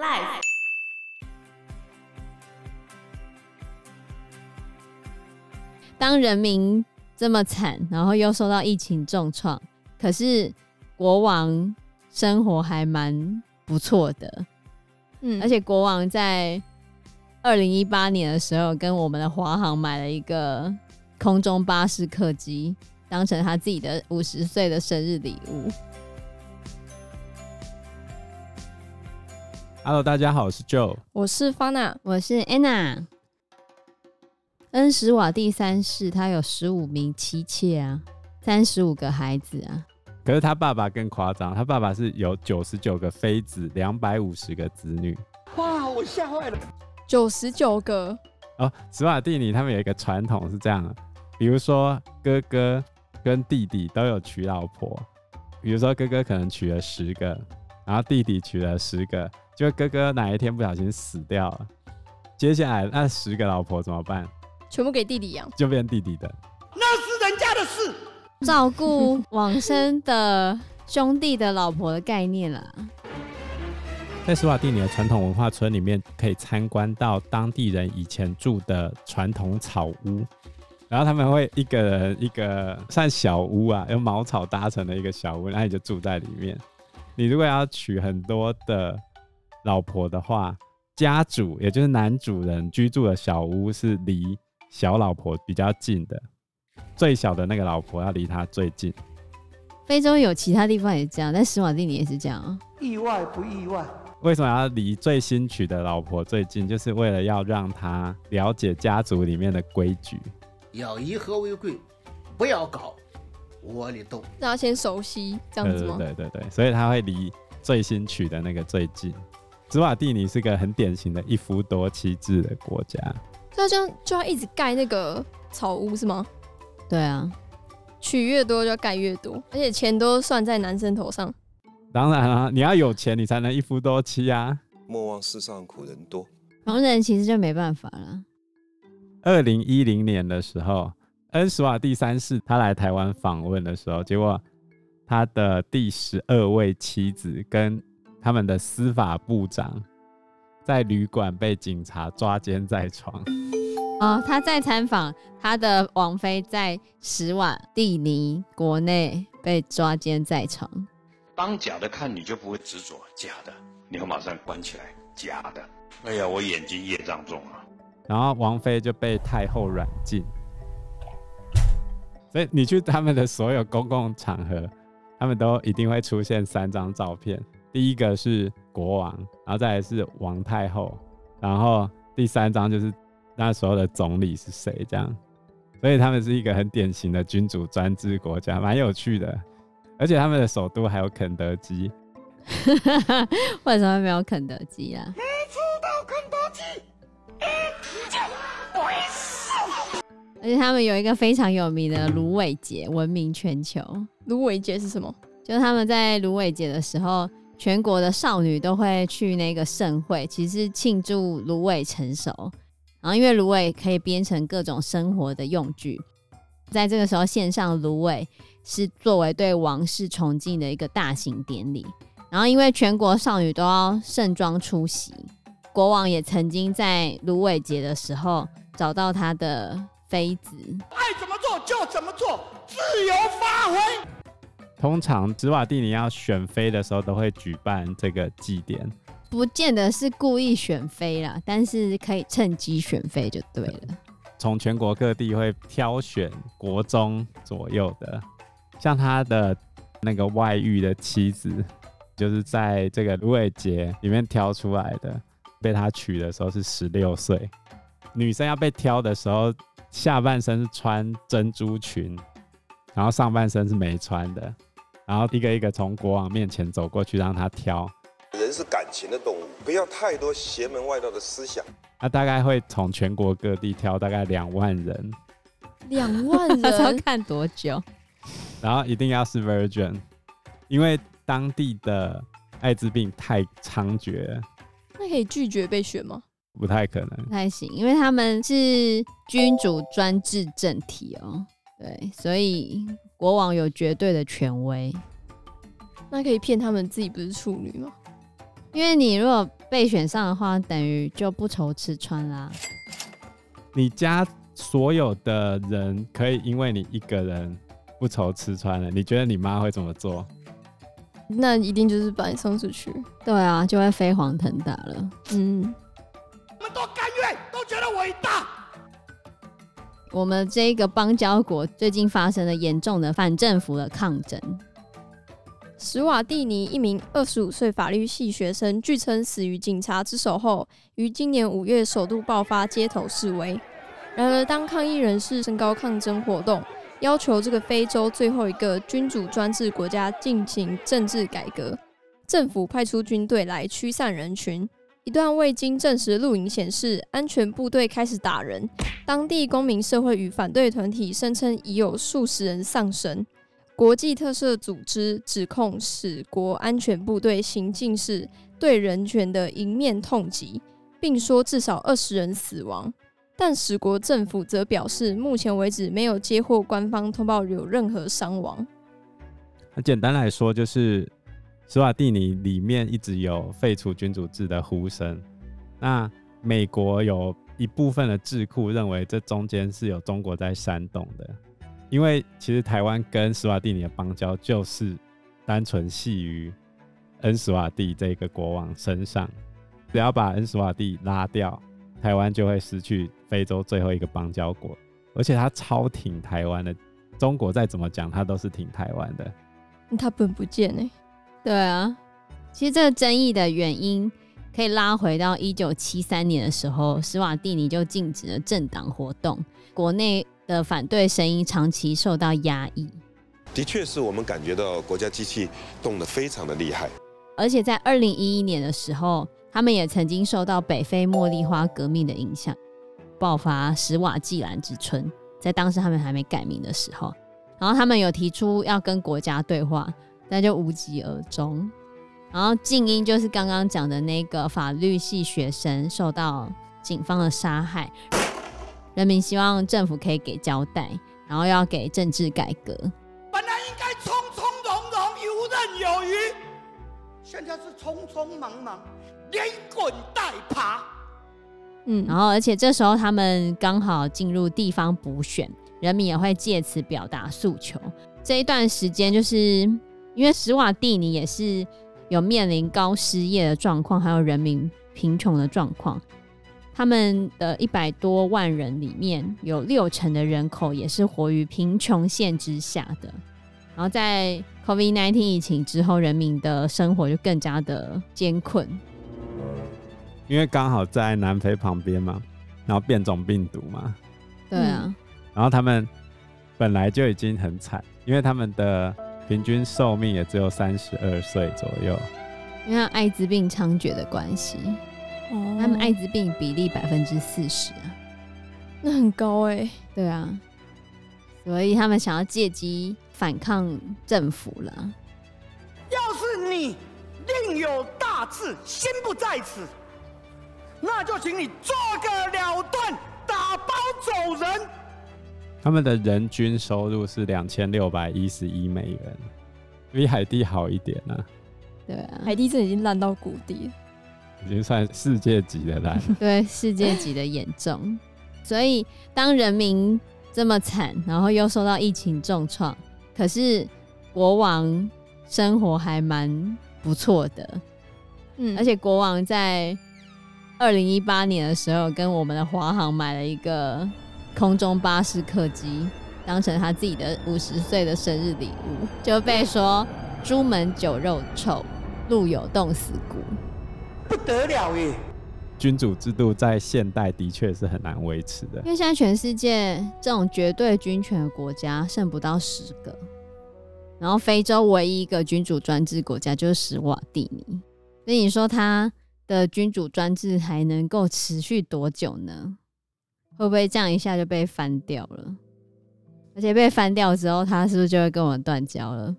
Life。当人民这么惨，然后又受到疫情重创，可是国王生活还蛮不错的。嗯，而且国王在二零一八年的时候，跟我们的华航买了一个空中巴士客机，当成他自己的五十岁的生日礼物。Hello，大家好，我是 Joe，我是 Fana，我是 Anna。恩施瓦第三世他有十五名妻妾啊，三十五个孩子啊。可是他爸爸更夸张，他爸爸是有九十九个妃子，两百五十个子女。哇，我吓坏了！九十九个哦，史瓦蒂尼他们有一个传统是这样的，比如说哥哥跟弟弟都有娶老婆，比如说哥哥可能娶了十个，然后弟弟娶了十个，就哥哥哪一天不小心死掉了，接下来那十个老婆怎么办？全部给弟弟养，就变弟弟的。那是人家的事。照顾往生的兄弟的老婆的概念啦。在斯瓦蒂尼的传统文化村里面，可以参观到当地人以前住的传统草屋，然后他们会一个人一个算小屋啊，用茅草搭成的一个小屋，然后你就住在里面。你如果要娶很多的老婆的话，家主也就是男主人居住的小屋是离小老婆比较近的。最小的那个老婆要离他最近。非洲有其他地方也这样，但史瓦蒂尼也是这样啊。意外不意外？为什么要离最新娶的老婆最近？就是为了要让他了解家族里面的规矩。要以和为贵，不要搞窝里斗。让他先熟悉这样子吗？对对对对，所以他会离最新娶的那个最近。史瓦蒂尼是个很典型的一夫多妻制的国家。他这样就要一直盖那个草屋是吗？对啊，娶越多就要盖越多，而且钱都算在男生头上。当然啊，你要有钱，你才能一夫多妻啊。莫忘世上苦人多，穷人其实就没办法了。二零一零年的时候，恩施瓦第三世他来台湾访问的时候，结果他的第十二位妻子跟他们的司法部长在旅馆被警察抓奸在床。哦，他在参访他的王妃，在史瓦蒂尼国内被抓奸在床。当假的看你就不会执着假的，你会马上关起来假的。哎呀，我眼睛业障重啊！然后王妃就被太后软禁。所以你去他们的所有公共场合，他们都一定会出现三张照片。第一个是国王，然后再来是王太后，然后第三张就是。那时候的总理是谁？这样，所以他们是一个很典型的君主专制国家，蛮有趣的。而且他们的首都还有肯德基。为什么没有肯德基啊？没吃到肯德基，而且他们有一个非常有名的芦苇节，闻名全球。芦苇节是什么？就是他们在芦苇节的时候，全国的少女都会去那个盛会，其实庆祝芦苇成熟。然后，因为芦苇可以编成各种生活的用具，在这个时候献上芦苇是作为对王室崇敬的一个大型典礼。然后，因为全国少女都要盛装出席，国王也曾经在芦苇节的时候找到他的妃子，爱怎么做就怎么做，自由发挥。通常，史瓦蒂尼要选妃的时候，都会举办这个祭典。不见得是故意选妃啦，但是可以趁机选妃就对了。从全国各地会挑选国中左右的，像他的那个外遇的妻子，就是在这个芦苇节里面挑出来的。被他娶的时候是十六岁。女生要被挑的时候，下半身是穿珍珠裙，然后上半身是没穿的，然后一个一个从国王面前走过去，让他挑。人是感情的动物，不要太多邪门外道的思想。他大概会从全国各地挑大概两万人，两万人要看多久？然后一定要是 virgin，因为当地的艾滋病太猖獗了。那可以拒绝被选吗？不太可能，不太行，因为他们是君主专制政体哦。对，所以国王有绝对的权威。那可以骗他们自己不是处女吗？因为你如果被选上的话，等于就不愁吃穿啦。你家所有的人可以因为你一个人不愁吃穿了，你觉得你妈会怎么做？那一定就是把你送出去。对啊，就会飞黄腾达了。嗯，我们都甘愿，都觉得伟大。我们这个邦交国最近发生了严重的反政府的抗争。史瓦蒂尼一名二十五岁法律系学生，据称死于警察之手后，于今年五月首度爆发街头示威。然而，当抗议人士升高抗争活动，要求这个非洲最后一个君主专制国家进行政治改革，政府派出军队来驱散人群。一段未经证实的录影显示，安全部队开始打人。当地公民社会与反对团体声称已有数十人丧生。国际特赦组织指控使国安全部队行径是对人权的迎面痛击，并说至少二十人死亡。但使国政府则表示，目前为止没有接获官方通报有任何伤亡。那简单来说，就是史瓦蒂尼里面一直有废除君主制的呼声。那美国有一部分的智库认为，这中间是有中国在煽动的。因为其实台湾跟史瓦蒂尼的邦交就是单纯系于恩史瓦蒂这个国王身上，只要把恩史瓦蒂拉掉，台湾就会失去非洲最后一个邦交国。而且他超挺台湾的，中国再怎么讲，他都是挺台湾的。他本不见呢？对啊，其实这个争议的原因可以拉回到一九七三年的时候，史瓦蒂尼就禁止了政党活动，国内。的反对声音长期受到压抑，的确是我们感觉到国家机器动得非常的厉害。而且在二零一一年的时候，他们也曾经受到北非茉莉花革命的影响，爆发史瓦济兰之春。在当时他们还没改名的时候，然后他们有提出要跟国家对话，但就无疾而终。然后静音就是刚刚讲的那个法律系学生受到警方的杀害。人民希望政府可以给交代，然后要给政治改革。本来应该从从容容、游刃有余，现在是匆匆忙忙、连滚带爬。嗯，然后而且这时候他们刚好进入地方补选，人民也会借此表达诉求。这一段时间，就是因为史瓦蒂尼也是有面临高失业的状况，还有人民贫穷的状况。他们的一百多万人里面有六成的人口也是活于贫穷线之下的。然后在 COVID-19 疫情之后，人民的生活就更加的艰困。因为刚好在南非旁边嘛，然后变种病毒嘛，对啊。然后他们本来就已经很惨，因为他们的平均寿命也只有三十二岁左右，因为艾滋病猖獗的关系。他们艾滋病比例百分之四十啊，那很高哎、欸。对啊，所以他们想要借机反抗政府了。要是你另有大志，心不在此，那就请你做个了断，打包走人。他们的人均收入是两千六百一十一美元，比海地好一点呢、啊。对啊，海地这已经烂到谷底了。已经算世界级的烂，对，世界级的严重。所以当人民这么惨，然后又受到疫情重创，可是国王生活还蛮不错的。嗯，而且国王在二零一八年的时候，跟我们的华航买了一个空中巴士客机，当成他自己的五十岁的生日礼物，就被说朱门酒肉臭，路有冻死骨。不得了耶！君主制度在现代的确是很难维持的，因为现在全世界这种绝对君权的国家剩不到十个，然后非洲唯一一个君主专制国家就是史瓦蒂尼，所以你说他的君主专制还能够持续多久呢？会不会这样一下就被翻掉了？而且被翻掉之后，他是不是就会跟我们断交了？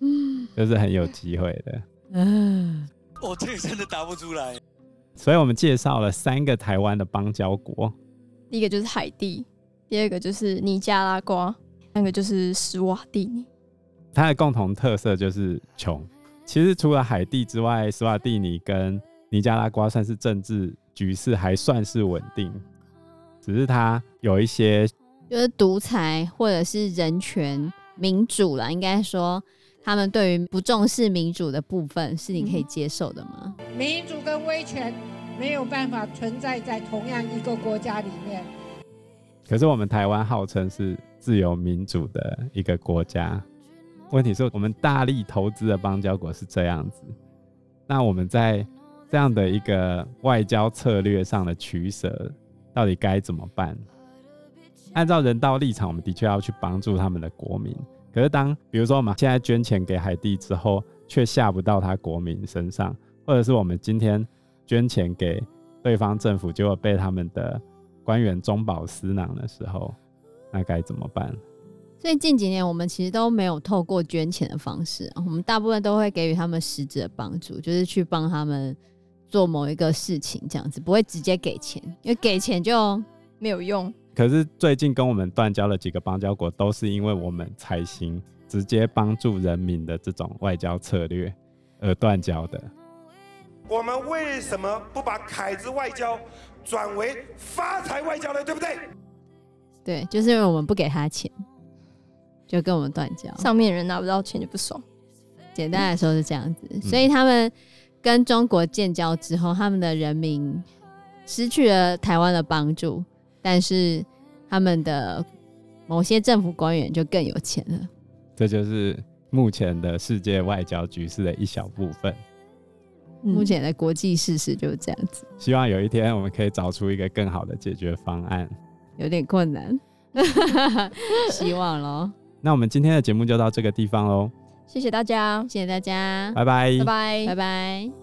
嗯，就是很有机会的。嗯。我这个真的答不出来。所以我们介绍了三个台湾的邦交国，第一个就是海地，第二个就是尼加拉瓜，第三个就是斯瓦蒂尼。它的共同特色就是穷。其实除了海地之外，斯瓦蒂尼跟尼加拉瓜算是政治局势还算是稳定，只是他有一些就是独裁或者是人权民主啦，应该说他们对于不重视民主的部分是你可以接受的吗？民主跟威权没有办法存在在同样一个国家里面。可是我们台湾号称是自由民主的一个国家，问题是我们大力投资的邦交国是这样子，那我们在这样的一个外交策略上的取舍，到底该怎么办？按照人道立场，我们的确要去帮助他们的国民。可是当比如说我们现在捐钱给海地之后，却下不到他国民身上，或者是我们今天捐钱给对方政府，结果被他们的官员中饱私囊的时候，那该怎么办？所以近几年我们其实都没有透过捐钱的方式，我们大部分都会给予他们实质的帮助，就是去帮他们做某一个事情，这样子不会直接给钱，因为给钱就没有用。可是最近跟我们断交的几个邦交国，都是因为我们采行直接帮助人民的这种外交策略而断交的。我们为什么不把凯子外交转为发财外交呢？对不对？对，就是因为我们不给他钱，就跟我们断交。上面人拿不到钱就不爽。简单来说是这样子，嗯、所以他们跟中国建交之后，他们的人民失去了台湾的帮助，但是他们的某些政府官员就更有钱了。这就是目前的世界外交局势的一小部分。目前的国际事实就是这样子。希望有一天我们可以找出一个更好的解决方案。有点困难，希望咯。那我们今天的节目就到这个地方喽。谢谢大家，谢谢大家，拜拜，拜拜，拜拜。